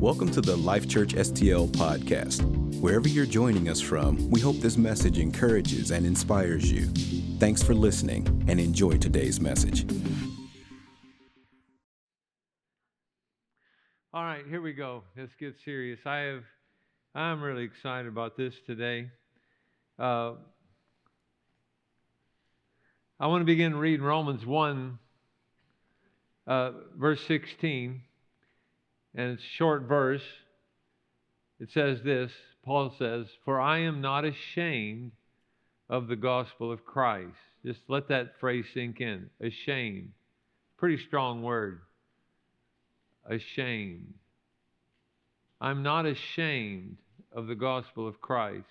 Welcome to the Life Church STL podcast. Wherever you're joining us from, we hope this message encourages and inspires you. Thanks for listening and enjoy today's message. All right, here we go. Let's get serious. I have, I'm really excited about this today. Uh, I want to begin reading Romans 1, uh, verse 16 and it's short verse. It says this Paul says, For I am not ashamed of the gospel of Christ. Just let that phrase sink in. Ashamed. Pretty strong word. Ashamed. I'm not ashamed of the gospel of Christ,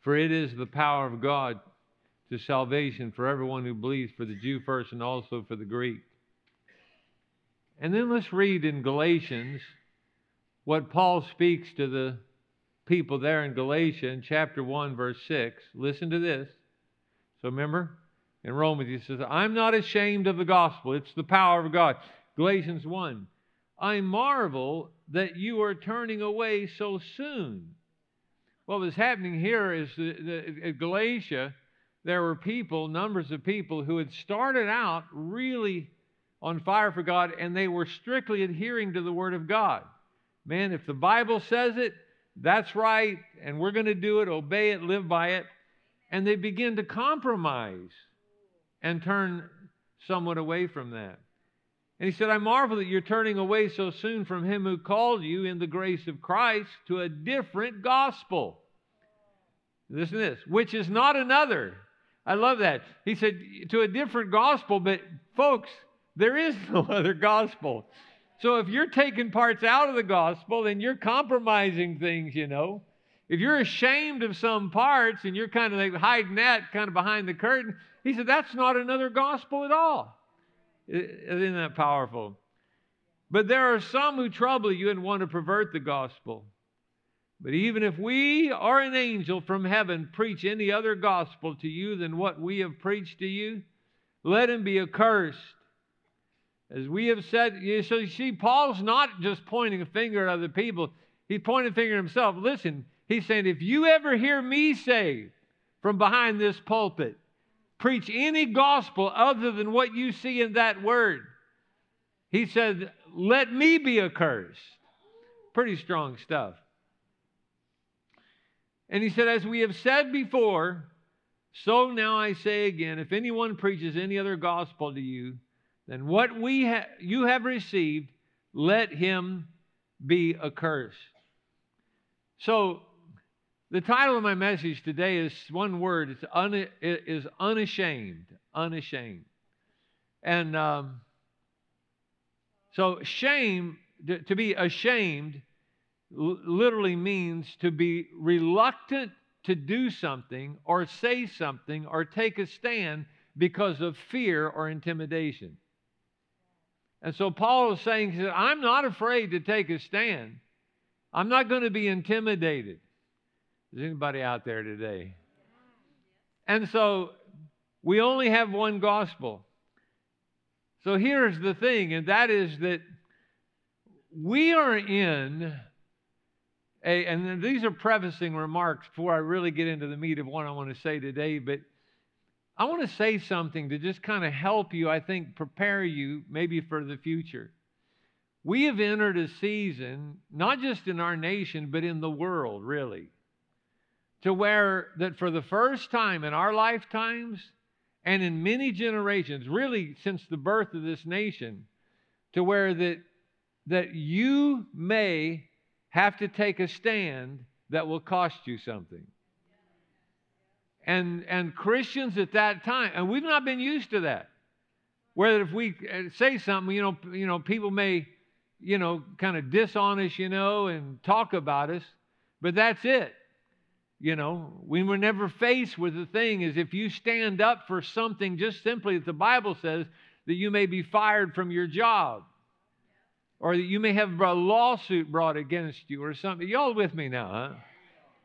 for it is the power of God to salvation for everyone who believes, for the Jew first and also for the Greek. And then let's read in Galatians what Paul speaks to the people there in Galatia chapter 1, verse 6. Listen to this. So remember, in Romans, he says, I'm not ashamed of the gospel, it's the power of God. Galatians 1, I marvel that you are turning away so soon. What was happening here is that at Galatia, there were people, numbers of people, who had started out really on fire for God, and they were strictly adhering to the Word of God. Man, if the Bible says it, that's right, and we're going to do it, obey it, live by it. And they begin to compromise and turn somewhat away from that. And he said, I marvel that you're turning away so soon from him who called you in the grace of Christ to a different gospel. Listen to this, which is not another. I love that. He said, to a different gospel, but folks, there is no other gospel. So if you're taking parts out of the gospel, then you're compromising things, you know. If you're ashamed of some parts and you're kind of like hiding that kind of behind the curtain, he said, that's not another gospel at all. Isn't that powerful? But there are some who trouble you and want to pervert the gospel. But even if we or an angel from heaven preach any other gospel to you than what we have preached to you, let him be accursed. As we have said, so you see, Paul's not just pointing a finger at other people, he's pointing a finger at himself. Listen, he's saying, if you ever hear me say from behind this pulpit, preach any gospel other than what you see in that word, he said, let me be accursed. Pretty strong stuff. And he said, as we have said before, so now I say again, if anyone preaches any other gospel to you, then what we ha- you have received, let him be accursed. So, the title of my message today is one word. It's un- it is unashamed. Unashamed. And um, so, shame, to be ashamed, literally means to be reluctant to do something or say something or take a stand because of fear or intimidation. And so Paul is saying, said, I'm not afraid to take a stand. I'm not going to be intimidated. Is anybody out there today? And so we only have one gospel. So here's the thing, and that is that we are in a, and these are prefacing remarks before I really get into the meat of what I want to say today, but I want to say something to just kind of help you, I think, prepare you maybe for the future. We have entered a season, not just in our nation, but in the world, really, to where that for the first time in our lifetimes and in many generations, really since the birth of this nation, to where that, that you may have to take a stand that will cost you something and, and Christians at that time, and we've not been used to that. Where if we uh, say something, you know, you know, people may, you know, kind of dishonest, you know, and talk about us, but that's it. You know, we were never faced with the thing is if you stand up for something just simply that the Bible says that you may be fired from your job or that you may have a lawsuit brought against you or something. Y'all with me now, huh?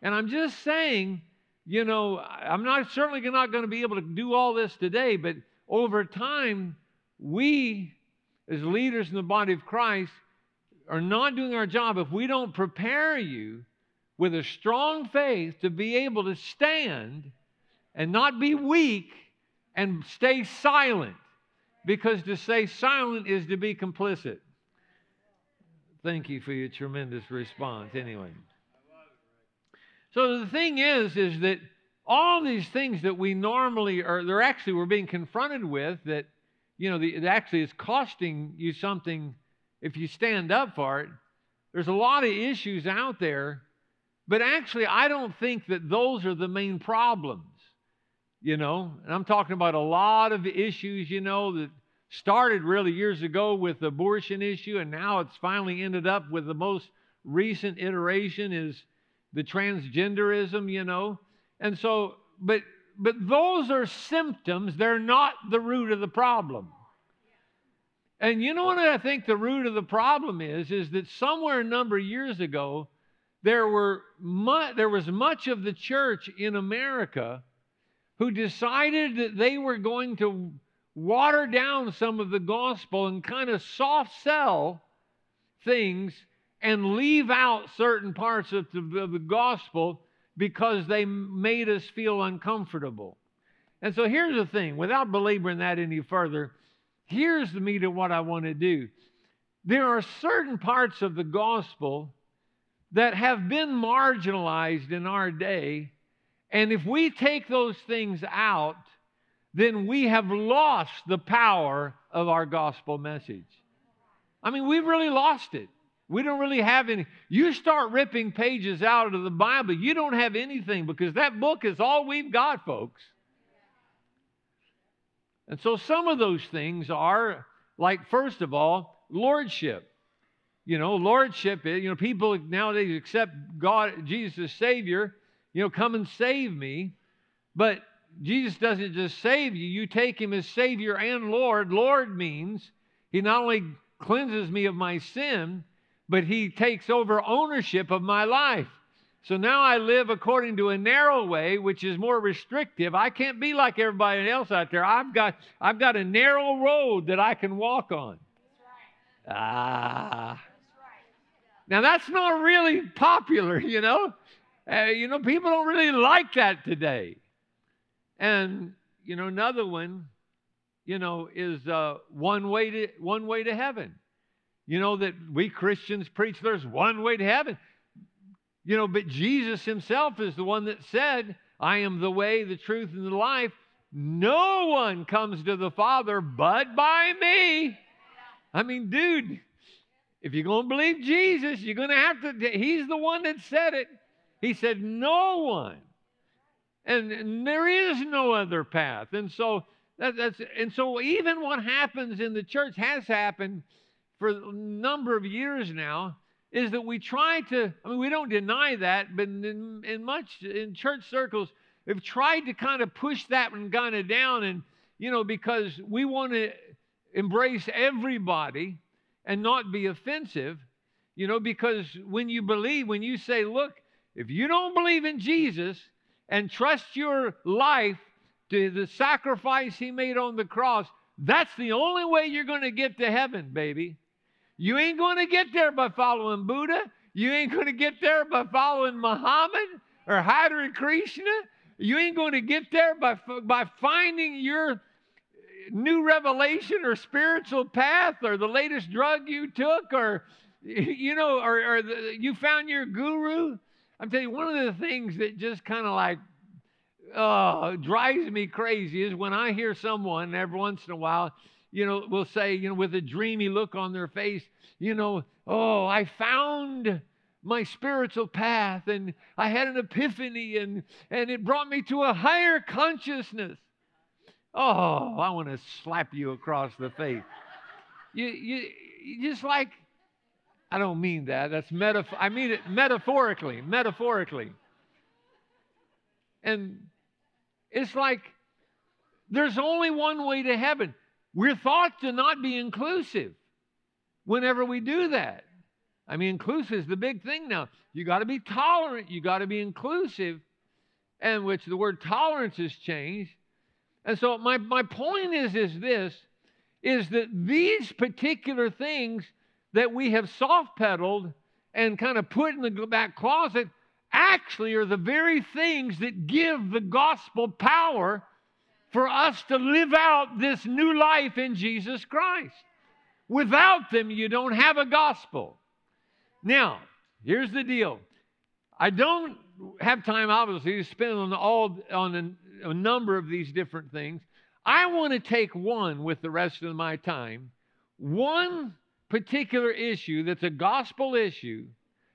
And I'm just saying you know, I'm not certainly not going to be able to do all this today, but over time, we, as leaders in the body of Christ, are not doing our job, if we don't prepare you with a strong faith to be able to stand and not be weak and stay silent, because to stay silent is to be complicit. Thank you for your tremendous response, anyway. So the thing is, is that all these things that we normally are, they're actually we're being confronted with that, you know, the, it actually is costing you something if you stand up for it. There's a lot of issues out there, but actually, I don't think that those are the main problems. You know, and I'm talking about a lot of issues, you know, that started really years ago with the abortion issue, and now it's finally ended up with the most recent iteration is the transgenderism, you know. And so, but but those are symptoms, they're not the root of the problem. And you know what I think the root of the problem is? Is that somewhere a number of years ago, there, were mu- there was much of the church in America who decided that they were going to water down some of the gospel and kind of soft sell things and leave out certain parts of the, of the gospel because they made us feel uncomfortable. And so here's the thing without belaboring that any further, here's the meat of what I want to do. There are certain parts of the gospel that have been marginalized in our day. And if we take those things out, then we have lost the power of our gospel message. I mean, we've really lost it. We don't really have any. You start ripping pages out of the Bible, you don't have anything because that book is all we've got, folks. And so some of those things are like, first of all, lordship. You know, lordship eh, you know, people nowadays accept God, Jesus as Savior, you know, come and save me. But Jesus doesn't just save you, you take him as Savior and Lord. Lord means he not only cleanses me of my sin, but he takes over ownership of my life. So now I live according to a narrow way, which is more restrictive. I can't be like everybody else out there. I've got, I've got a narrow road that I can walk on. Ah. Now that's not really popular, you know. Uh, you know, people don't really like that today. And you know, another one, you know, is uh, one way to one way to heaven. You know that we Christians preach there's one way to heaven. You know, but Jesus himself is the one that said, I am the way, the truth, and the life. No one comes to the Father but by me. I mean, dude, if you're going to believe Jesus, you're going to have to, he's the one that said it. He said, No one. And, and there is no other path. And so, that, that's, and so even what happens in the church has happened for a number of years now is that we try to, I mean, we don't deny that, but in, in much, in church circles, we've tried to kind of push that one kind of down and, you know, because we want to embrace everybody and not be offensive, you know, because when you believe, when you say, look, if you don't believe in Jesus and trust your life to the sacrifice he made on the cross, that's the only way you're going to get to heaven, baby. You ain't going to get there by following Buddha. You ain't going to get there by following Muhammad or Hare Krishna. You ain't going to get there by, by finding your new revelation or spiritual path or the latest drug you took or, you know, or, or the, you found your guru. I'm telling you, one of the things that just kind of like uh, drives me crazy is when I hear someone every once in a while you know, will say, you know, with a dreamy look on their face, you know, oh, I found my spiritual path and I had an epiphany and, and it brought me to a higher consciousness. Oh, I want to slap you across the face. You, you, you just like, I don't mean that. That's metaphor. I mean it metaphorically, metaphorically. And it's like there's only one way to heaven. We're thought to not be inclusive whenever we do that. I mean, inclusive is the big thing now. You got to be tolerant, you got to be inclusive, and which the word tolerance has changed. And so my, my point is is this is that these particular things that we have soft pedaled and kind of put in the back closet actually are the very things that give the gospel power for us to live out this new life in Jesus Christ. Without them, you don't have a gospel. Now, here's the deal. I don't have time, obviously, to spend on all on a, a number of these different things. I want to take one with the rest of my time, one particular issue that's a gospel issue,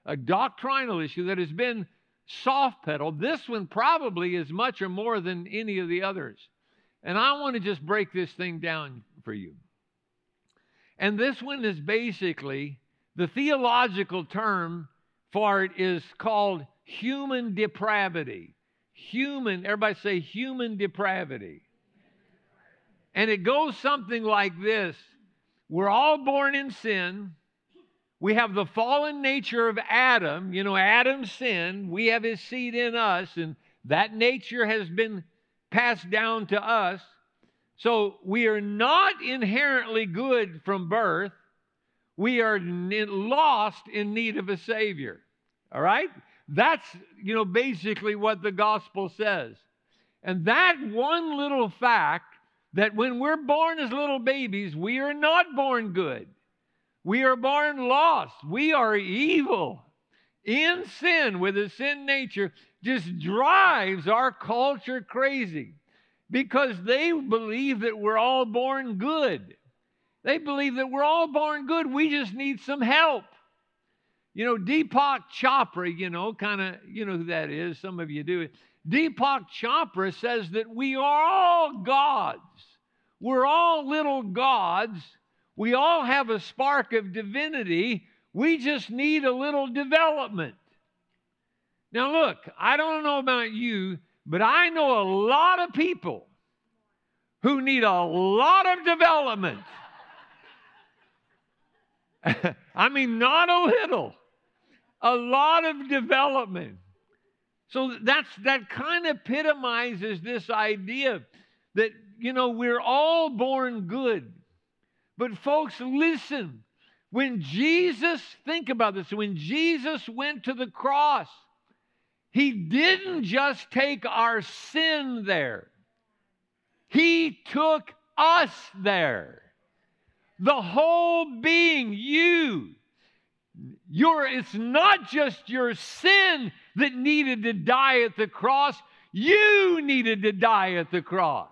a doctrinal issue that has been soft pedaled. This one probably is much or more than any of the others. And I want to just break this thing down for you. And this one is basically the theological term for it is called human depravity. Human, everybody say human depravity. And it goes something like this We're all born in sin. We have the fallen nature of Adam. You know, Adam sinned. We have his seed in us, and that nature has been passed down to us. So we are not inherently good from birth. We are lost in need of a Savior. All right? That's, you know, basically what the gospel says. And that one little fact that when we're born as little babies, we are not born good. We are born lost. We are evil in sin with a sin nature just drives our culture crazy because they believe that we're all born good. They believe that we're all born good. We just need some help. You know, Deepak Chopra, you know, kind of, you know who that is. Some of you do. Deepak Chopra says that we are all gods. We're all little gods. We all have a spark of divinity. We just need a little development. Now, look, I don't know about you, but I know a lot of people who need a lot of development. I mean, not a little, a lot of development. So that's that kind of epitomizes this idea that you know we're all born good. But folks, listen. When Jesus, think about this, when Jesus went to the cross, he didn't just take our sin there. He took us there. The whole being, you. Your, it's not just your sin that needed to die at the cross, you needed to die at the cross.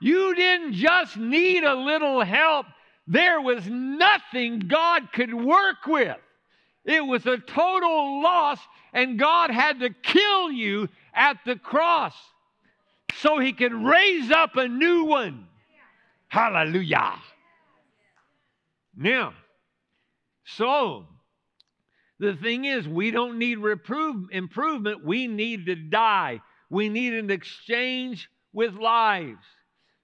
You didn't just need a little help, there was nothing God could work with. It was a total loss, and God had to kill you at the cross so he could raise up a new one. Hallelujah. Now, so the thing is, we don't need reprove, improvement, we need to die. We need an exchange with lives.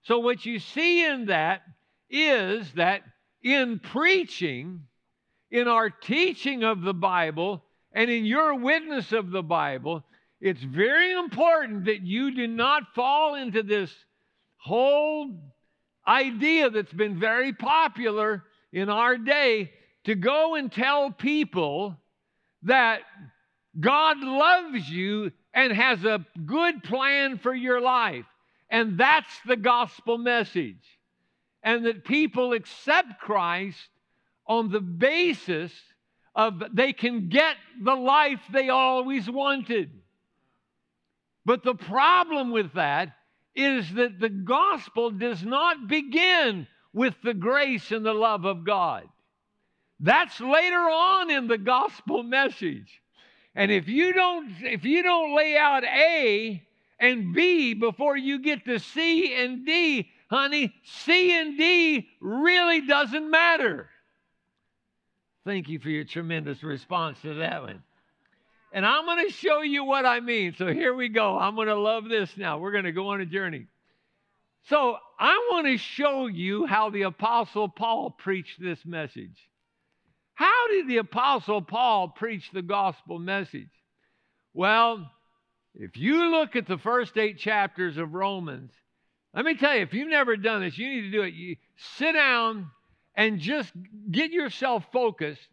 So, what you see in that is that in preaching, in our teaching of the Bible, and in your witness of the Bible, it's very important that you do not fall into this whole idea that's been very popular in our day to go and tell people that God loves you and has a good plan for your life. And that's the gospel message. And that people accept Christ on the basis of they can get the life they always wanted. But the problem with that is that the gospel does not begin with the grace and the love of God. That's later on in the gospel message. And if you don't if you don't lay out A and B before you get to C and D, honey, C and D really doesn't matter. Thank you for your tremendous response to that one. And I'm going to show you what I mean. So here we go. I'm going to love this now. We're going to go on a journey. So I want to show you how the Apostle Paul preached this message. How did the Apostle Paul preach the gospel message? Well, if you look at the first eight chapters of Romans, let me tell you, if you've never done this, you need to do it. You sit down and just get yourself focused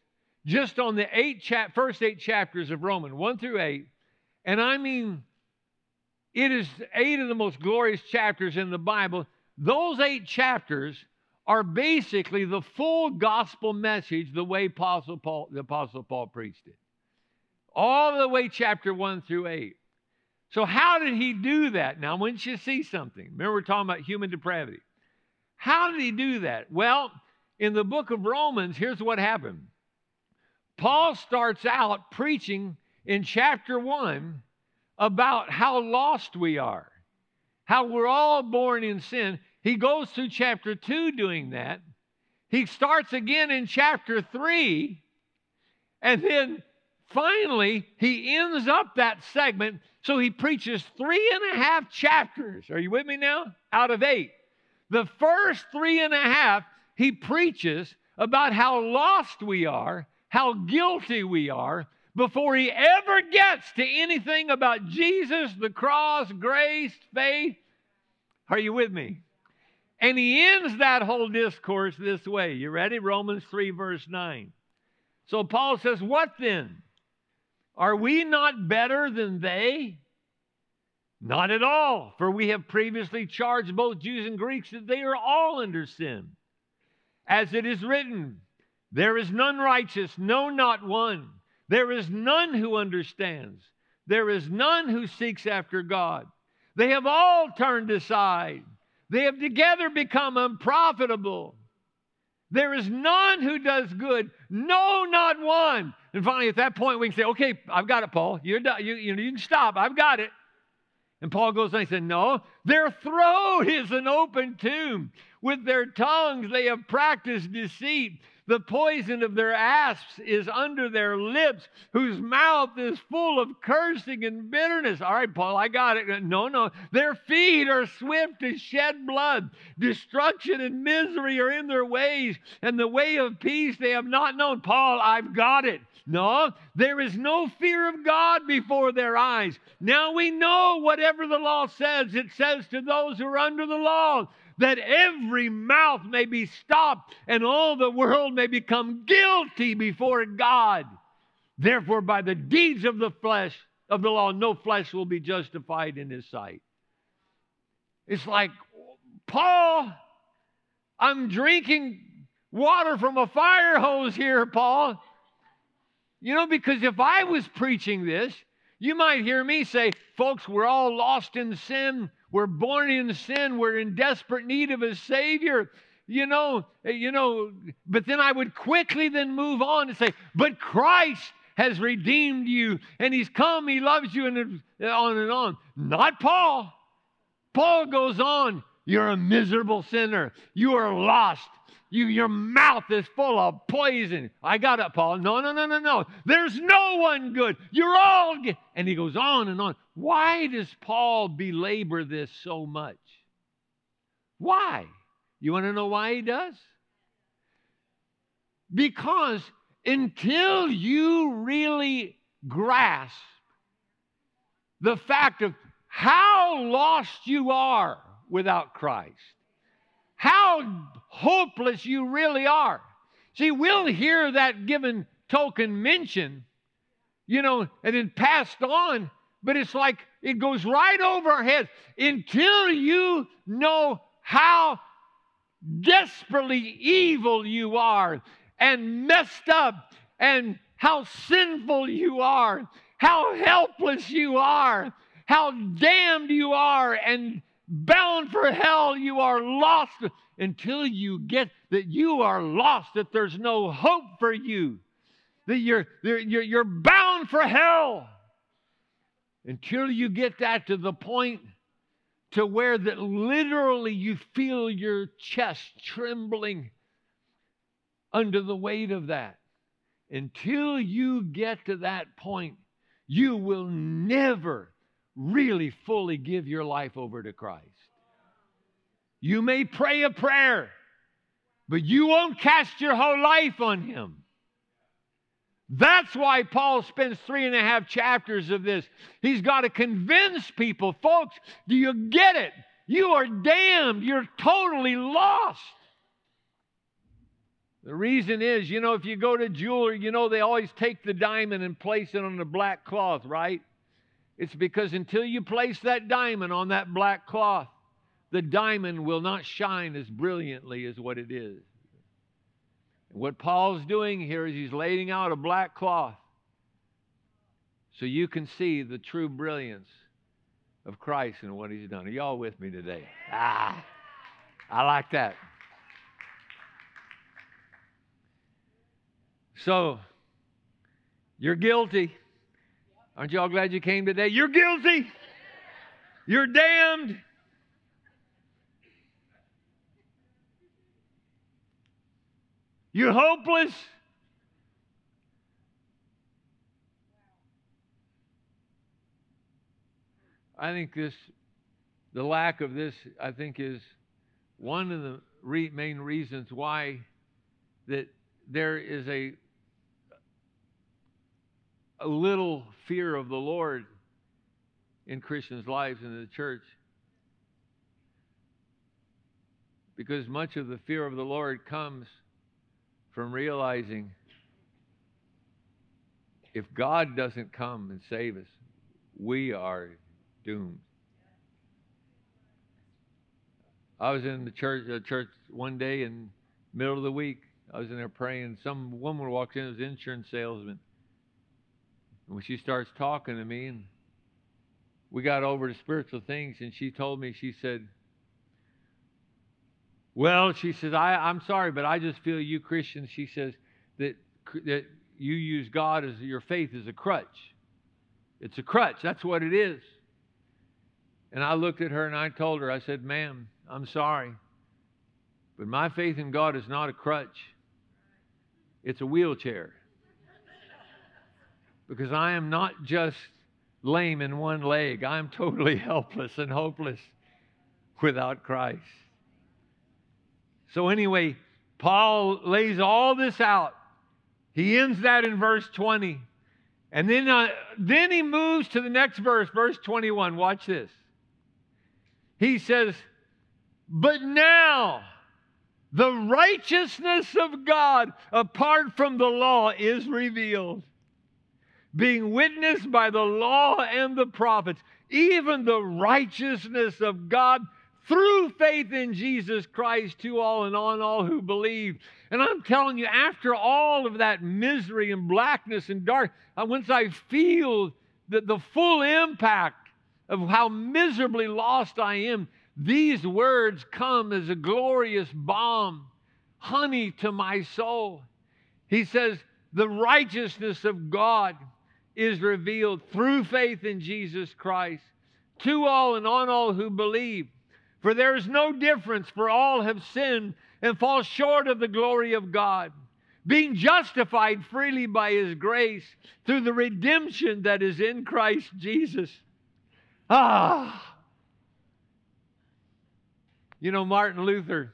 just on the eight chap- first eight chapters of Romans, 1 through 8. And I mean, it is eight of the most glorious chapters in the Bible. Those eight chapters are basically the full gospel message the way Apostle Paul, the Apostle Paul preached it. All the way chapter 1 through 8. So, how did he do that? Now, once you see something, remember we're talking about human depravity. How did he do that? Well, in the book of Romans, here's what happened. Paul starts out preaching in chapter 1 about how lost we are, how we're all born in sin. He goes through chapter 2 doing that. He starts again in chapter 3. And then finally, he ends up that segment. So he preaches three and a half chapters. Are you with me now? Out of eight. The first three and a half, he preaches about how lost we are, how guilty we are, before he ever gets to anything about Jesus, the cross, grace, faith. Are you with me? And he ends that whole discourse this way. You ready? Romans 3, verse 9. So Paul says, What then? Are we not better than they? Not at all, for we have previously charged both Jews and Greeks that they are all under sin. As it is written, there is none righteous, no, not one. There is none who understands. There is none who seeks after God. They have all turned aside. They have together become unprofitable. There is none who does good. No, not one. And finally, at that point, we can say, okay, I've got it, Paul. You're done. You, you, you can stop. I've got it. And Paul goes on and he said, No, their throat is an open tomb. With their tongues they have practiced deceit. The poison of their asps is under their lips, whose mouth is full of cursing and bitterness. All right, Paul, I got it. No, no. Their feet are swift to shed blood. Destruction and misery are in their ways, and the way of peace they have not known. Paul, I've got it. No, there is no fear of God before their eyes. Now we know whatever the law says, it says to those who are under the law that every mouth may be stopped and all the world may become guilty before God. Therefore, by the deeds of the flesh, of the law, no flesh will be justified in his sight. It's like, Paul, I'm drinking water from a fire hose here, Paul. You know, because if I was preaching this, you might hear me say, folks, we're all lost in sin. We're born in sin. We're in desperate need of a Savior. You know, eh, you know, but then I would quickly then move on and say, but Christ has redeemed you and he's come, he loves you, and eh, on and on. Not Paul. Paul goes on, you're a miserable sinner. You are lost. You, your mouth is full of poison. I got it, Paul. No, no, no, no, no. There's no one good. You're all good. And he goes on and on. Why does Paul belabor this so much? Why? You want to know why he does? Because until you really grasp the fact of how lost you are without Christ, how hopeless you really are. See, we'll hear that given token mentioned, you know, and then passed on, but it's like it goes right over our heads until you know how desperately evil you are and messed up and how sinful you are, how helpless you are, how damned you are, and bound for hell. You are lost until you get that you are lost, that there's no hope for you, that you're, you're, you're bound for hell. Until you get that to the point to where that literally you feel your chest trembling under the weight of that. Until you get to that point, you will never really fully give your life over to Christ. You may pray a prayer, but you won't cast your whole life on Him. That's why Paul spends three and a half chapters of this. He's got to convince people, folks, do you get it? You are damned. You're totally lost. The reason is, you know, if you go to jewelry, you know, they always take the diamond and place it on the black cloth, right? It's because until you place that diamond on that black cloth, the diamond will not shine as brilliantly as what it is. What Paul's doing here is he's laying out a black cloth so you can see the true brilliance of Christ and what he's done. Are y'all with me today? Ah, I like that. So, you're guilty. Aren't y'all glad you came today? You're guilty. You're damned. You're hopeless. I think this, the lack of this, I think, is one of the re- main reasons why that there is a a little fear of the Lord in Christians' lives in the church. Because much of the fear of the Lord comes from realizing if God doesn't come and save us, we are doomed. I was in the church, uh, church one day in middle of the week. I was in there praying. Some woman walks in as an insurance salesman. And when she starts talking to me, and we got over to spiritual things, and she told me, she said, Well, she says, I, I'm sorry, but I just feel you Christians, she says, that, that you use God as your faith as a crutch. It's a crutch. That's what it is. And I looked at her and I told her, I said, Ma'am, I'm sorry, but my faith in God is not a crutch, it's a wheelchair because I am not just lame in one leg, I'm totally helpless and hopeless without Christ. So, anyway, Paul lays all this out. He ends that in verse 20. And then, uh, then he moves to the next verse, verse 21. Watch this. He says, But now the righteousness of God apart from the law is revealed being witnessed by the law and the prophets, even the righteousness of God through faith in Jesus Christ to all and on all who believe. And I'm telling you, after all of that misery and blackness and dark, uh, once I feel the, the full impact of how miserably lost I am, these words come as a glorious balm, honey to my soul. He says, The righteousness of God is revealed through faith in Jesus Christ to all and on all who believe. For there is no difference, for all have sinned and fall short of the glory of God, being justified freely by His grace through the redemption that is in Christ Jesus. Ah! You know, Martin Luther,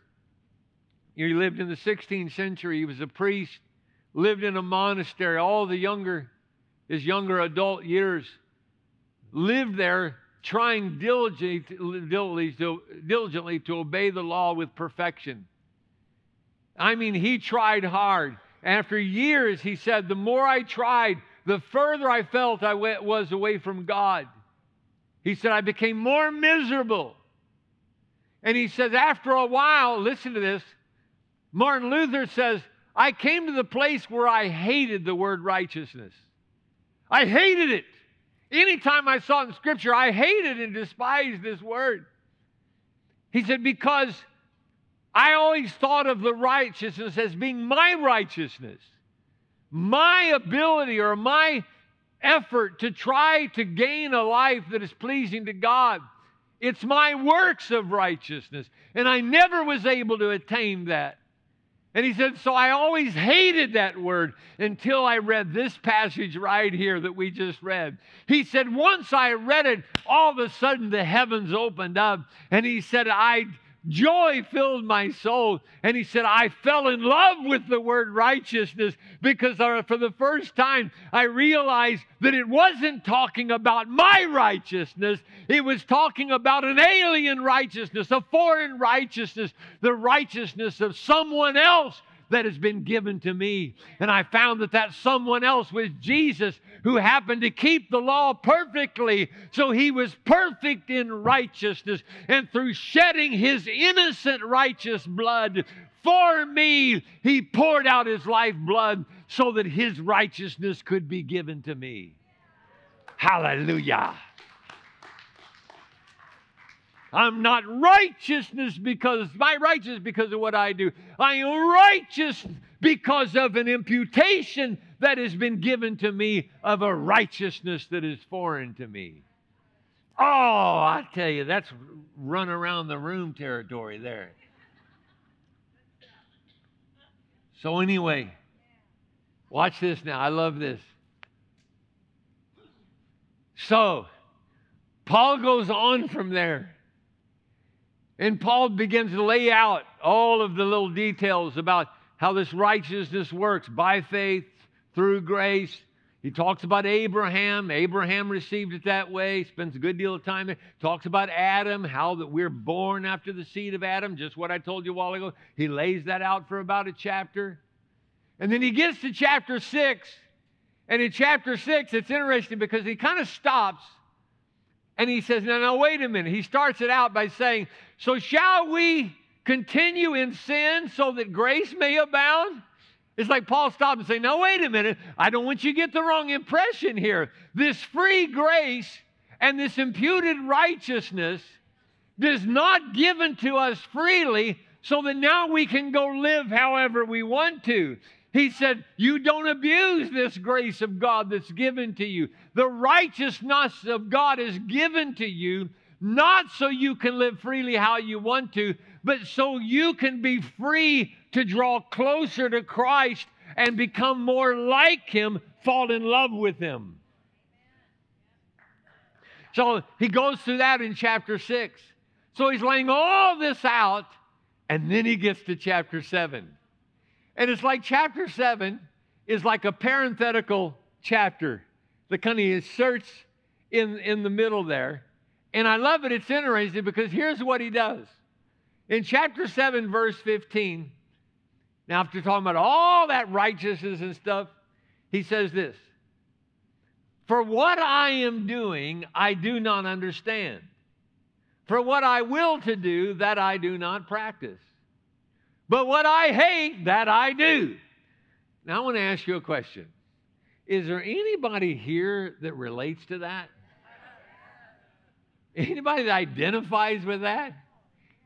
he lived in the 16th century. He was a priest, lived in a monastery. All the younger his younger adult years, lived there trying diligently to, diligently to obey the law with perfection. I mean, he tried hard. After years, he said, the more I tried, the further I felt I was away from God. He said, I became more miserable. And he says, after a while, listen to this, Martin Luther says, I came to the place where I hated the word righteousness. I hated it. Anytime I saw it in Scripture, I hated and despised this word. He said, Because I always thought of the righteousness as being my righteousness, my ability or my effort to try to gain a life that is pleasing to God. It's my works of righteousness. And I never was able to attain that. And he said, So I always hated that word until I read this passage right here that we just read. He said, Once I read it, all of a sudden the heavens opened up. And he said, I Joy filled my soul. And he said, I fell in love with the word righteousness because for the first time I realized that it wasn't talking about my righteousness. It was talking about an alien righteousness, a foreign righteousness, the righteousness of someone else that has been given to me. And I found that that someone else was Jesus who happened to keep the law perfectly. So he was perfect in righteousness. And through shedding his innocent righteous blood for me, he poured out his lifeblood so that his righteousness could be given to me. Hallelujah. I'm not righteousness because my righteous because of what I do. I am righteous because of an imputation that has been given to me of a righteousness that is foreign to me. Oh, I tell you, that's run around the room territory there. So, anyway, watch this now. I love this. So, Paul goes on from there. And Paul begins to lay out all of the little details about how this righteousness works by faith through grace. He talks about Abraham. Abraham received it that way. Spends a good deal of time there. Talks about Adam, how that we're born after the seed of Adam, just what I told you a while ago. He lays that out for about a chapter. And then he gets to chapter 6. And in chapter 6, it's interesting because he kind of stops and he says, Now, now, wait a minute. He starts it out by saying, So shall we continue in sin so that grace may abound? It's like Paul stopped and say, Now, wait a minute. I don't want you to get the wrong impression here. This free grace and this imputed righteousness is not given to us freely so that now we can go live however we want to. He said, You don't abuse this grace of God that's given to you. The righteousness of God is given to you, not so you can live freely how you want to, but so you can be free to draw closer to Christ and become more like Him, fall in love with Him. So he goes through that in chapter 6. So he's laying all this out, and then he gets to chapter 7. And it's like chapter seven is like a parenthetical chapter that kind of inserts in, in the middle there. And I love it. It's interesting because here's what he does. In chapter 7, verse 15, now after talking about all that righteousness and stuff, he says this For what I am doing, I do not understand. For what I will to do, that I do not practice. But what I hate, that I do. Now I want to ask you a question. Is there anybody here that relates to that? Anybody that identifies with that?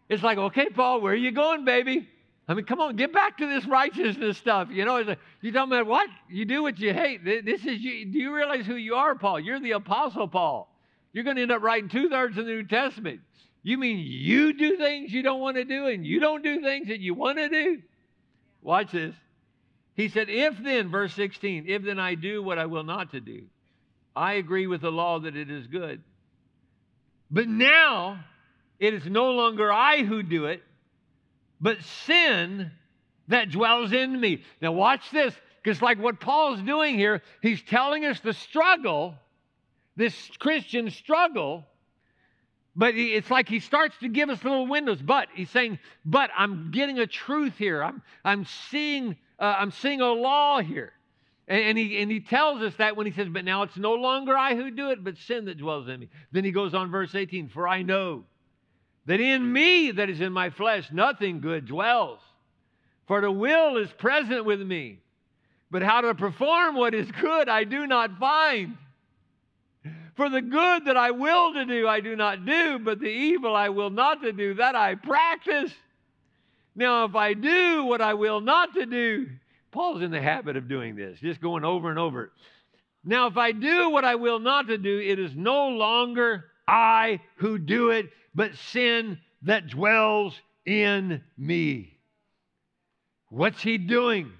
It's like, okay, Paul, where are you going, baby? I mean, come on, get back to this righteousness stuff. You know, you talking about what? You do what you hate. This is you. Do you realize who you are, Paul? You're the Apostle Paul. You're going to end up writing two thirds of the New Testament. You mean you do things you don't want to do and you don't do things that you want to do? Watch this. He said, If then, verse 16, if then I do what I will not to do, I agree with the law that it is good. But now it is no longer I who do it, but sin that dwells in me. Now, watch this, because like what Paul's doing here, he's telling us the struggle, this Christian struggle but it's like he starts to give us little windows. But he's saying, but I'm getting a truth here. I'm, I'm, seeing, uh, I'm seeing a law here. And, and, he, and he tells us that when he says, But now it's no longer I who do it, but sin that dwells in me. Then he goes on, verse 18 For I know that in me, that is in my flesh, nothing good dwells. For the will is present with me. But how to perform what is good I do not find. For the good that I will to do, I do not do, but the evil I will not to do, that I practice. Now, if I do what I will not to do, Paul's in the habit of doing this, just going over and over. Now, if I do what I will not to do, it is no longer I who do it, but sin that dwells in me. What's he doing?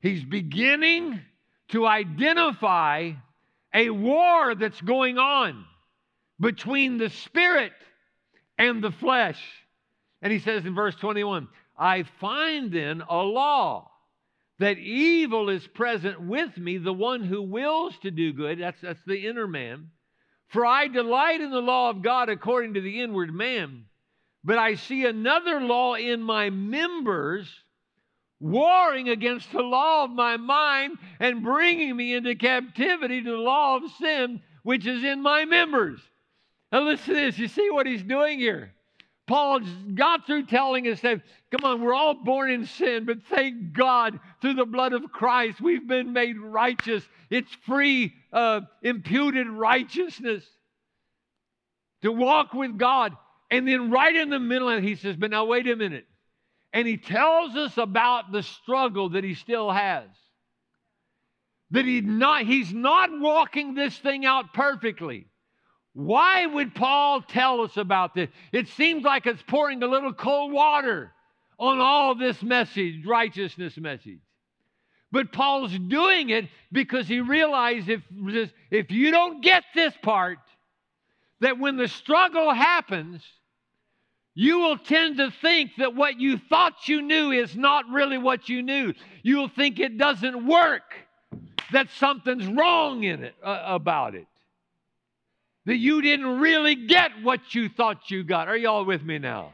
He's beginning to identify a war that's going on between the spirit and the flesh. And he says in verse 21 I find then a law that evil is present with me, the one who wills to do good. That's, that's the inner man. For I delight in the law of God according to the inward man. But I see another law in my members, warring against the law of my mind and bringing me into captivity to the law of sin which is in my members. Now, listen to this. You see what he's doing here? Paul got through telling us that, come on, we're all born in sin, but thank God through the blood of Christ we've been made righteous. It's free, uh, imputed righteousness to walk with God. And then right in the middle, he says, but now wait a minute. And he tells us about the struggle that he still has. That he not, he's not walking this thing out perfectly. Why would Paul tell us about this? It seems like it's pouring a little cold water on all this message, righteousness message. But Paul's doing it because he realized if, if you don't get this part, that when the struggle happens, you will tend to think that what you thought you knew is not really what you knew. You'll think it doesn't work, that something's wrong in it uh, about it that you didn't really get what you thought you got. Are y'all with me now?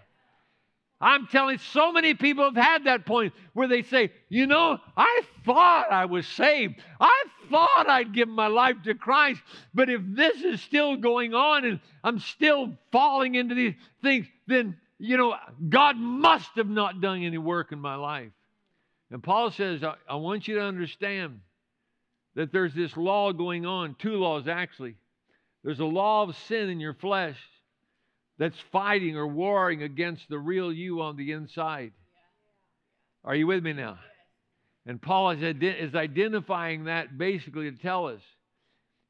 I'm telling so many people have had that point where they say, you know, I thought I was saved. I thought I'd give my life to Christ. But if this is still going on and I'm still falling into these things, then, you know, God must have not done any work in my life. And Paul says, I, I want you to understand that there's this law going on, two laws actually. There's a law of sin in your flesh that's fighting or warring against the real you on the inside. Are you with me now? And Paul is, is identifying that basically to tell us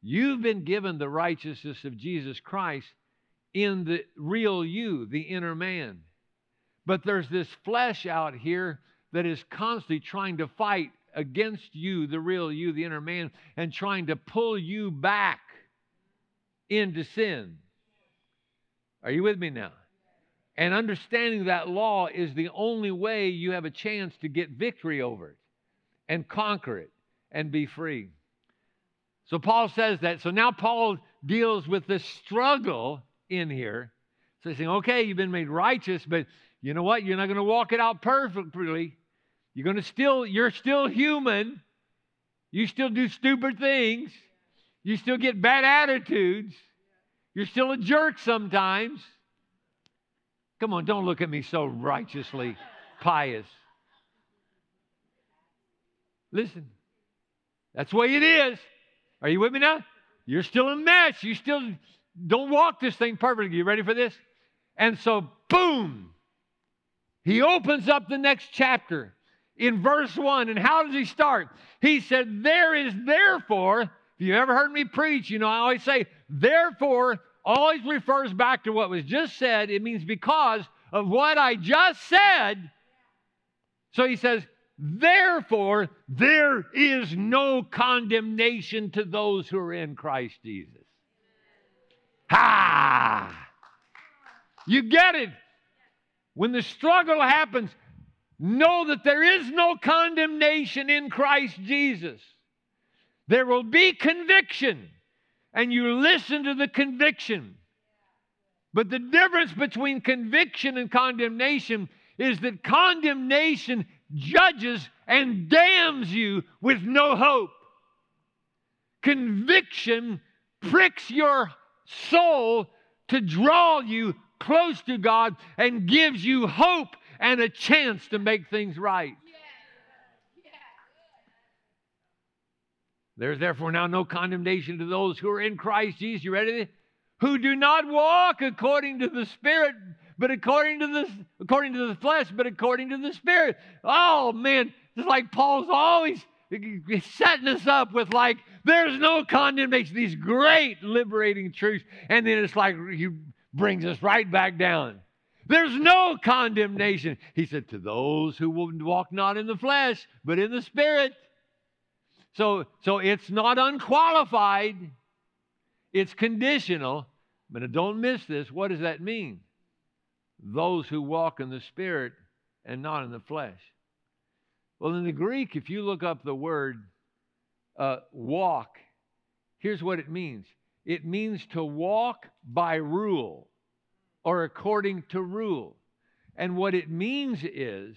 you've been given the righteousness of Jesus Christ in the real you, the inner man. But there's this flesh out here that is constantly trying to fight against you, the real you, the inner man, and trying to pull you back into sin. Are you with me now? And understanding that law is the only way you have a chance to get victory over it and conquer it and be free. So Paul says that. So now Paul deals with the struggle in here. So he's saying, okay, you've been made righteous, but you know what? You're not going to walk it out perfectly. You're going to still, you're still human. You still do stupid things. You still get bad attitudes. You're still a jerk sometimes. Come on, don't look at me so righteously pious. Listen, that's the way it is. Are you with me now? You're still a mess. You still don't walk this thing perfectly. You ready for this? And so, boom, he opens up the next chapter in verse 1. And how does he start? He said, There is therefore if you ever heard me preach, you know, I always say, therefore, always refers back to what was just said. It means because of what I just said. So he says, therefore, there is no condemnation to those who are in Christ Jesus. Ha! You get it. When the struggle happens, know that there is no condemnation in Christ Jesus. There will be conviction, and you listen to the conviction. But the difference between conviction and condemnation is that condemnation judges and damns you with no hope. Conviction pricks your soul to draw you close to God and gives you hope and a chance to make things right. There's therefore now no condemnation to those who are in Christ Jesus. You ready? Who do not walk according to the Spirit, but according to the according to the flesh, but according to the Spirit. Oh man, it's like Paul's always setting us up with like there's no condemnation. These great liberating truths, and then it's like he brings us right back down. There's no condemnation. He said, To those who will walk not in the flesh, but in the Spirit. So, so it's not unqualified, it's conditional. But don't miss this. What does that mean? Those who walk in the Spirit and not in the flesh. Well, in the Greek, if you look up the word uh, walk, here's what it means it means to walk by rule or according to rule. And what it means is,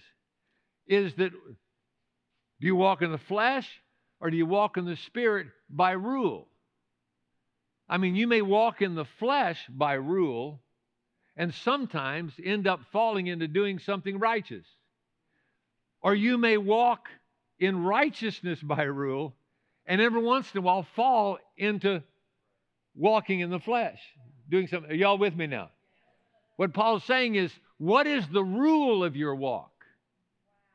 is that Do you walk in the flesh or do you walk in the spirit by rule? I mean, you may walk in the flesh by rule and sometimes end up falling into doing something righteous. Or you may walk in righteousness by rule and every once in a while fall into walking in the flesh, doing something. Are y'all with me now? What Paul's saying is, what is the rule of your walk?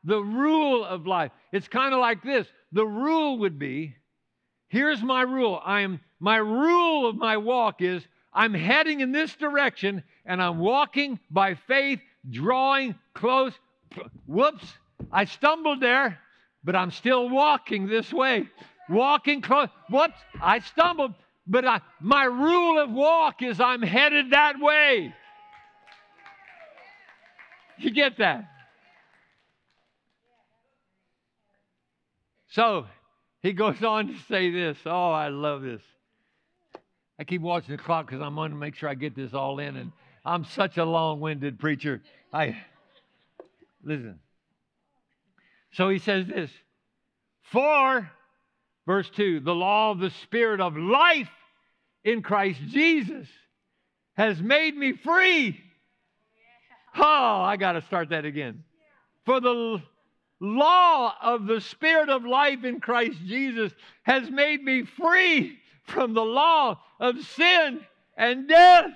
The rule of life. It's kind of like this. The rule would be, here's my rule. I am my rule of my walk is I'm heading in this direction and I'm walking by faith, drawing close. Whoops, I stumbled there, but I'm still walking this way. Walking close. Whoops, I stumbled, but I, my rule of walk is I'm headed that way. You get that? So he goes on to say this. Oh, I love this. I keep watching the clock because I'm going to make sure I get this all in, and I'm such a long-winded preacher. I listen. So he says this: For verse two, the law of the Spirit of life in Christ Jesus has made me free. Oh, I got to start that again. For the law of the Spirit of life in Christ Jesus has made me free from the law of sin and death.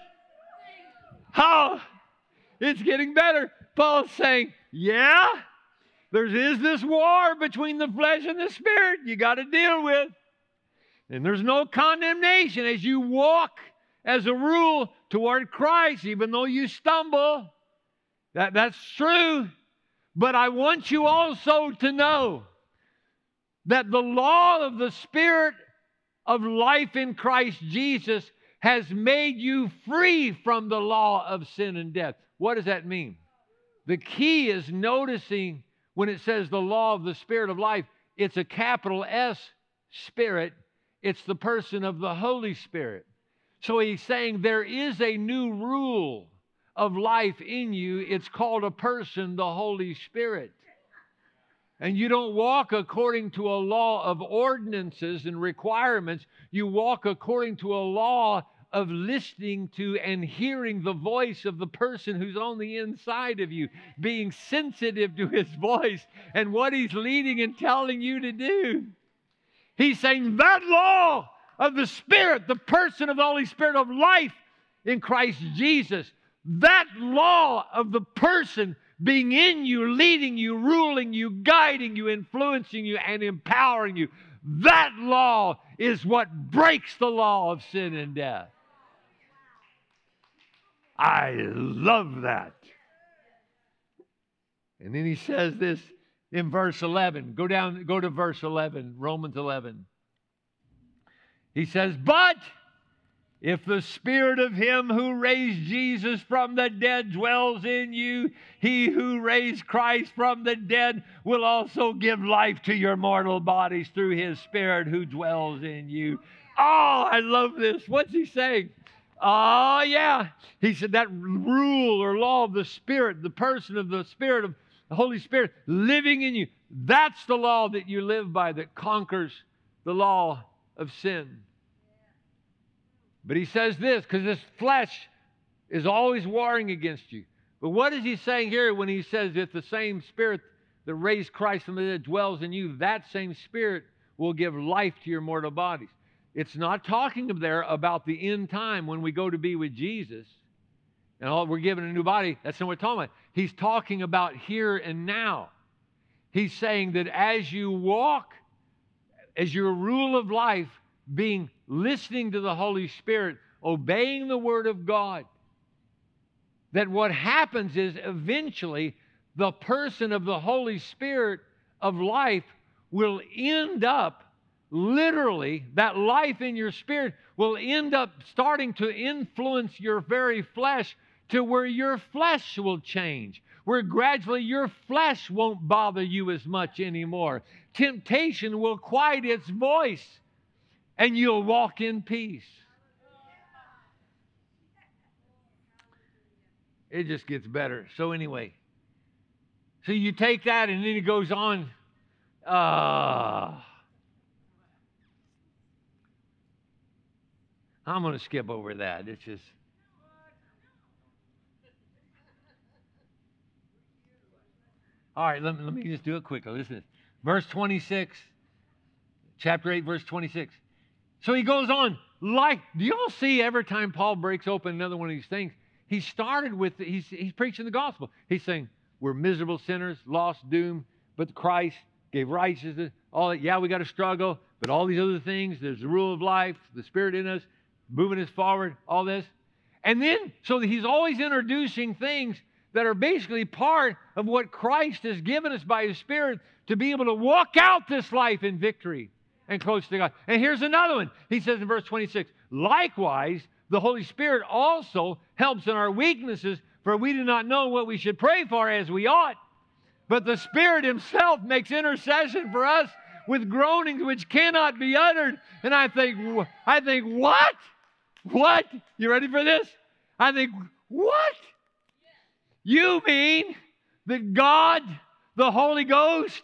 How? It's getting better. Paul's saying, yeah, there is this war between the flesh and the spirit you got to deal with. And there's no condemnation as you walk as a rule toward Christ, even though you stumble. That, that's true. But I want you also to know that the law of the Spirit of life in Christ Jesus has made you free from the law of sin and death. What does that mean? The key is noticing when it says the law of the Spirit of life, it's a capital S Spirit, it's the person of the Holy Spirit. So he's saying there is a new rule of life in you. It's called a person, the Holy Spirit. And you don't walk according to a law of ordinances and requirements. You walk according to a law of listening to and hearing the voice of the person who's on the inside of you, being sensitive to his voice and what he's leading and telling you to do. He's saying that law of the Spirit, the person of the Holy Spirit of life in Christ Jesus, that law of the person being in you, leading you, ruling you, guiding you, influencing you, and empowering you. That law is what breaks the law of sin and death. I love that. And then he says this in verse 11. Go down, go to verse 11, Romans 11. He says, But if the spirit of him who raised Jesus from the dead dwells in you, he who raised Christ from the dead will also give life to your mortal bodies through his spirit who dwells in you. Oh, I love this. What's he saying? Oh, yeah. He said that rule or law of the Spirit, the person of the Spirit of the Holy Spirit living in you, that's the law that you live by that conquers the law of sin. But he says this because this flesh is always warring against you. But what is he saying here when he says if the same spirit that raised Christ from the dead dwells in you, that same spirit will give life to your mortal bodies? It's not talking there about the end time when we go to be with Jesus and all, we're given a new body. That's not what we're talking about. He's talking about here and now. He's saying that as you walk, as your rule of life, being listening to the Holy Spirit, obeying the Word of God, that what happens is eventually the person of the Holy Spirit of life will end up literally, that life in your spirit will end up starting to influence your very flesh to where your flesh will change, where gradually your flesh won't bother you as much anymore. Temptation will quiet its voice and you'll walk in peace. It just gets better. So, anyway, so you take that and then it goes on. Uh, I'm going to skip over that. It's just. All right, let me, let me just do it quickly. Listen. Verse 26, chapter 8, verse 26. So he goes on, like, do y'all see every time Paul breaks open another one of these things? He started with, he's, he's preaching the gospel. He's saying, we're miserable sinners, lost, doomed, but Christ gave righteousness. All that, yeah, we got to struggle, but all these other things, there's the rule of life, the Spirit in us, moving us forward, all this. And then, so he's always introducing things that are basically part of what Christ has given us by His Spirit to be able to walk out this life in victory and close to God. And here's another one. He says in verse 26 Likewise, the Holy Spirit also helps in our weaknesses, for we do not know what we should pray for as we ought. But the Spirit Himself makes intercession for us with groanings which cannot be uttered. And I think, I think, what? What? You ready for this? I think, what? You mean that God, the Holy Ghost,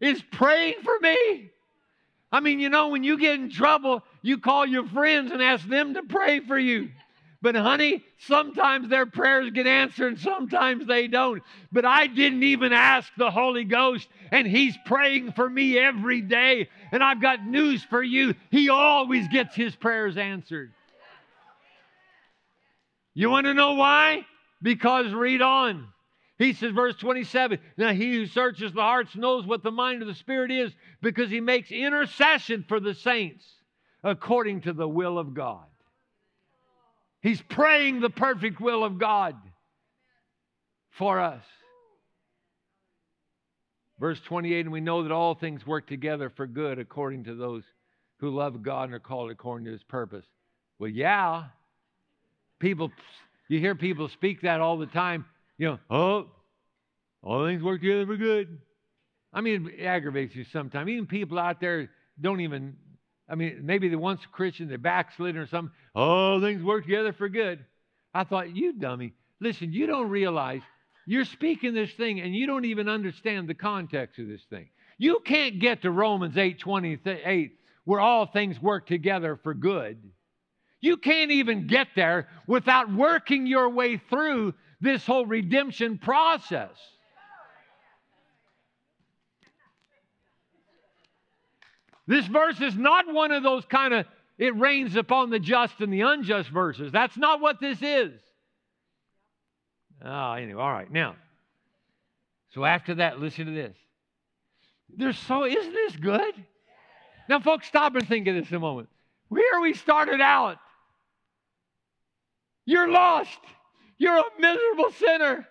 is praying for me? I mean, you know, when you get in trouble, you call your friends and ask them to pray for you. But, honey, sometimes their prayers get answered and sometimes they don't. But I didn't even ask the Holy Ghost, and He's praying for me every day. And I've got news for you He always gets His prayers answered. You want to know why? Because read on. He says, verse 27 Now he who searches the hearts knows what the mind of the Spirit is because he makes intercession for the saints according to the will of God. He's praying the perfect will of God for us. Verse 28 And we know that all things work together for good according to those who love God and are called according to his purpose. Well, yeah. People, you hear people speak that all the time you know, oh, all things work together for good. I mean, it aggravates you sometimes. Even people out there don't even, I mean, maybe they once a Christian, they're backslidden or something. All things work together for good. I thought, you dummy. Listen, you don't realize you're speaking this thing and you don't even understand the context of this thing. You can't get to Romans 8 28 where all things work together for good. You can't even get there without working your way through this whole redemption process. This verse is not one of those kind of it rains upon the just and the unjust verses. That's not what this is. Oh, anyway, all right. Now, so after that, listen to this. There's so, isn't this good? Now, folks, stop and think of this a moment. Where we started out, you're lost. You're a miserable sinner.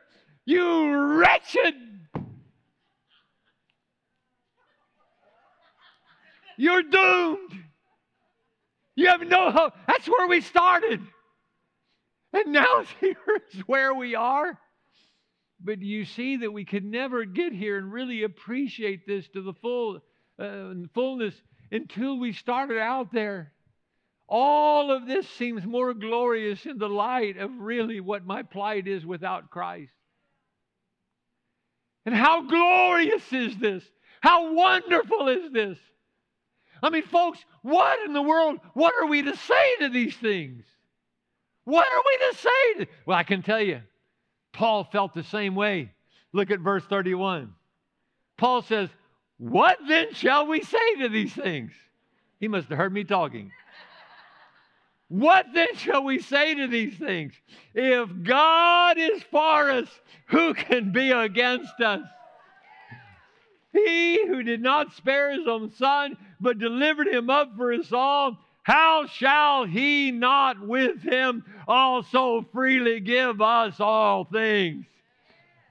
You wretched. You're doomed. You have no hope. That's where we started. And now here's where we are. But you see that we could never get here and really appreciate this to the full uh, fullness until we started out there? All of this seems more glorious in the light of really what my plight is without Christ. And how glorious is this? How wonderful is this? I mean, folks, what in the world, what are we to say to these things? What are we to say? To, well, I can tell you, Paul felt the same way. Look at verse 31. Paul says, What then shall we say to these things? He must have heard me talking. What then shall we say to these things? If God is for us, who can be against us? He who did not spare his own son, but delivered him up for us all, how shall he not with him also freely give us all things?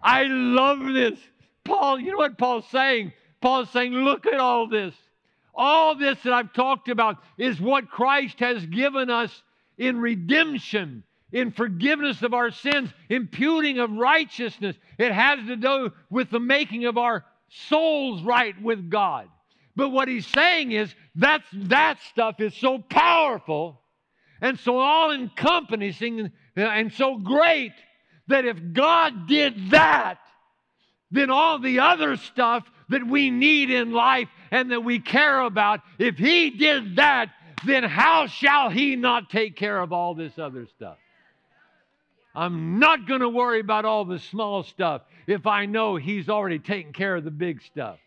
I love this. Paul, you know what Paul's saying? Paul's saying, look at all this. All this that I've talked about is what Christ has given us in redemption, in forgiveness of our sins, imputing of righteousness. It has to do with the making of our souls right with God. But what he's saying is that's, that stuff is so powerful and so all encompassing and so great that if God did that, then all the other stuff that we need in life and that we care about, if He did that, then how shall He not take care of all this other stuff? I'm not going to worry about all the small stuff if I know He's already taken care of the big stuff.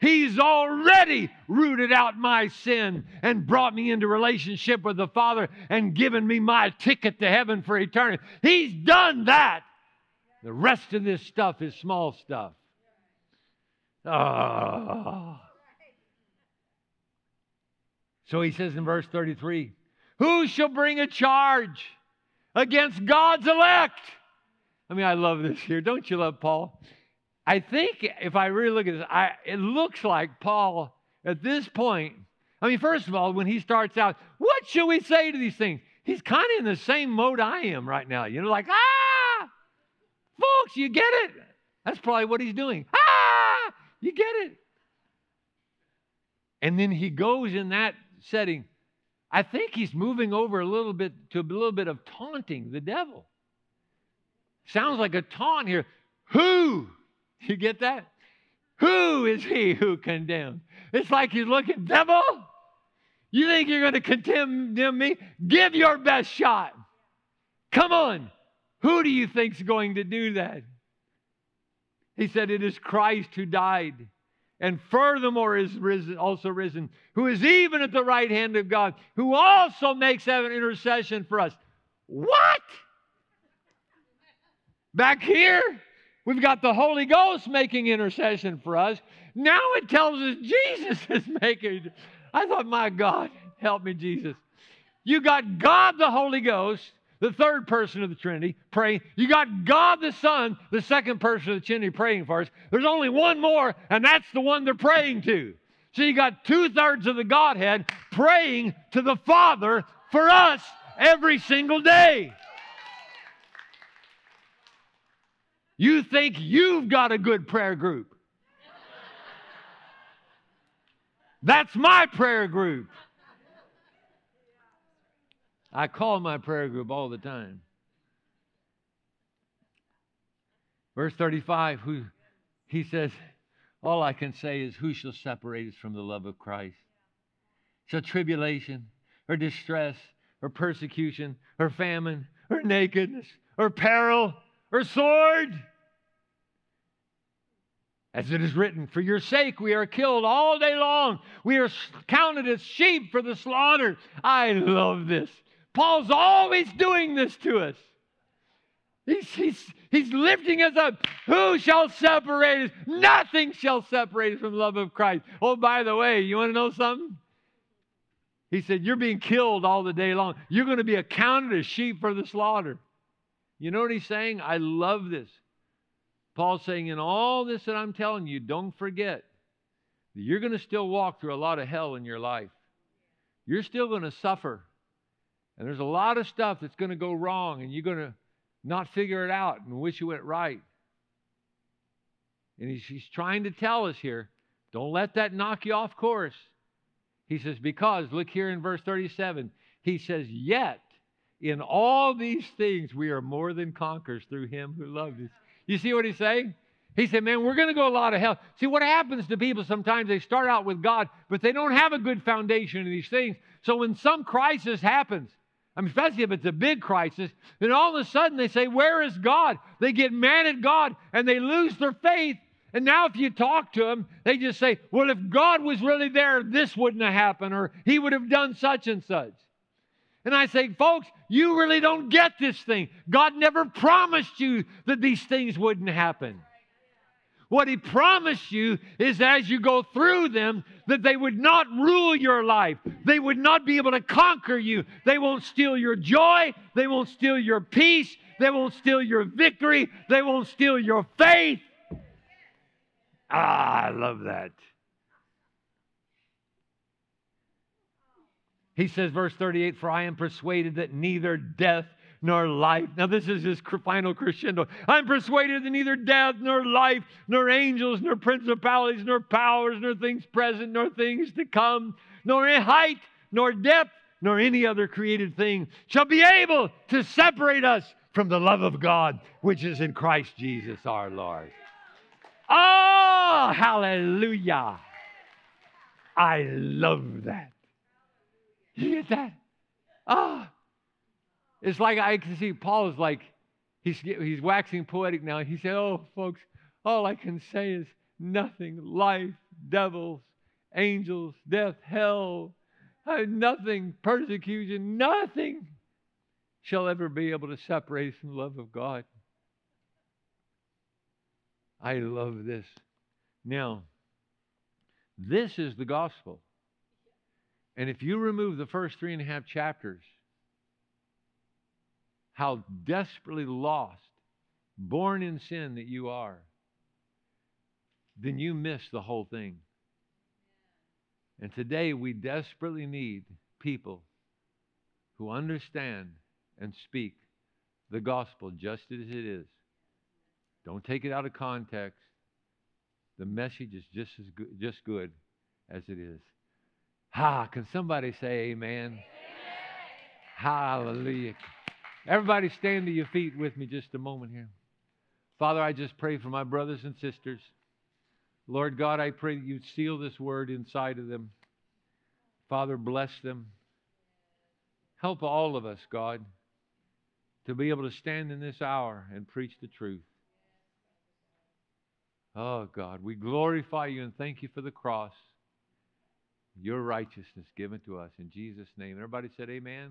He's already rooted out my sin and brought me into relationship with the Father and given me my ticket to heaven for eternity. He's done that. The rest of this stuff is small stuff. Oh. So he says in verse 33 Who shall bring a charge against God's elect? I mean, I love this here. Don't you love Paul? I think if I really look at this, I, it looks like Paul at this point. I mean, first of all, when he starts out, what should we say to these things? He's kind of in the same mode I am right now. You know, like, ah, folks, you get it? That's probably what he's doing. Ah, you get it? And then he goes in that setting. I think he's moving over a little bit to a little bit of taunting the devil. Sounds like a taunt here. Who You get that? Who is he who condemns? It's like he's looking, devil, you think you're going to condemn me? Give your best shot. Come on. Who do you think's going to do that? He said, It is Christ who died, and furthermore is risen, also risen, who is even at the right hand of God, who also makes an intercession for us. What? Back here? We've got the Holy Ghost making intercession for us. Now it tells us Jesus is making. I thought, my God, help me, Jesus. You got God the Holy Ghost, the third person of the Trinity, praying. You got God the Son, the second person of the Trinity, praying for us. There's only one more, and that's the one they're praying to. So you got two thirds of the Godhead praying to the Father for us every single day. You think you've got a good prayer group. That's my prayer group. I call my prayer group all the time. Verse 35, who, he says, All I can say is, Who shall separate us from the love of Christ? Shall tribulation, or distress, or persecution, or famine, or nakedness, or peril, or sword. As it is written, For your sake we are killed all day long. We are counted as sheep for the slaughter. I love this. Paul's always doing this to us. He's, he's, he's lifting us up. Who shall separate us? Nothing shall separate us from the love of Christ. Oh, by the way, you want to know something? He said, You're being killed all the day long. You're going to be accounted as sheep for the slaughter. You know what he's saying? I love this. Paul's saying, in all this that I'm telling you, don't forget that you're going to still walk through a lot of hell in your life. You're still going to suffer. And there's a lot of stuff that's going to go wrong, and you're going to not figure it out and wish it went right. And he's, he's trying to tell us here don't let that knock you off course. He says, because, look here in verse 37, he says, Yet in all these things, we are more than conquerors through him who loved us. You see what he's saying? He said, Man, we're going to go a lot of hell. See, what happens to people sometimes, they start out with God, but they don't have a good foundation in these things. So when some crisis happens, I mean, especially if it's a big crisis, then all of a sudden they say, Where is God? They get mad at God and they lose their faith. And now, if you talk to them, they just say, Well, if God was really there, this wouldn't have happened, or He would have done such and such. And I say, folks, you really don't get this thing. God never promised you that these things wouldn't happen. What He promised you is as you go through them, that they would not rule your life. They would not be able to conquer you. They won't steal your joy. They won't steal your peace. They won't steal your victory. They won't steal your faith. Ah, I love that. He says, verse 38 For I am persuaded that neither death nor life. Now, this is his final crescendo. I'm persuaded that neither death nor life, nor angels, nor principalities, nor powers, nor things present, nor things to come, nor in height, nor depth, nor any other created thing shall be able to separate us from the love of God which is in Christ Jesus our Lord. Oh, hallelujah. I love that. You get that? Ah. It's like I can see Paul is like, he's, he's waxing poetic now. He said, Oh, folks, all I can say is nothing life, devils, angels, death, hell, uh, nothing, persecution, nothing shall ever be able to separate us from the love of God. I love this. Now, this is the gospel. And if you remove the first three and a half chapters, how desperately lost, born in sin that you are, then you miss the whole thing. And today we desperately need people who understand and speak the gospel just as it is. Don't take it out of context. The message is just as good, just good as it is. Ha! Can somebody say amen? amen? Hallelujah. Everybody stand to your feet with me just a moment here. Father, I just pray for my brothers and sisters. Lord God, I pray that you seal this word inside of them. Father, bless them. Help all of us, God, to be able to stand in this hour and preach the truth. Oh, God, we glorify you and thank you for the cross, your righteousness given to us. In Jesus' name. Everybody said, Amen. amen.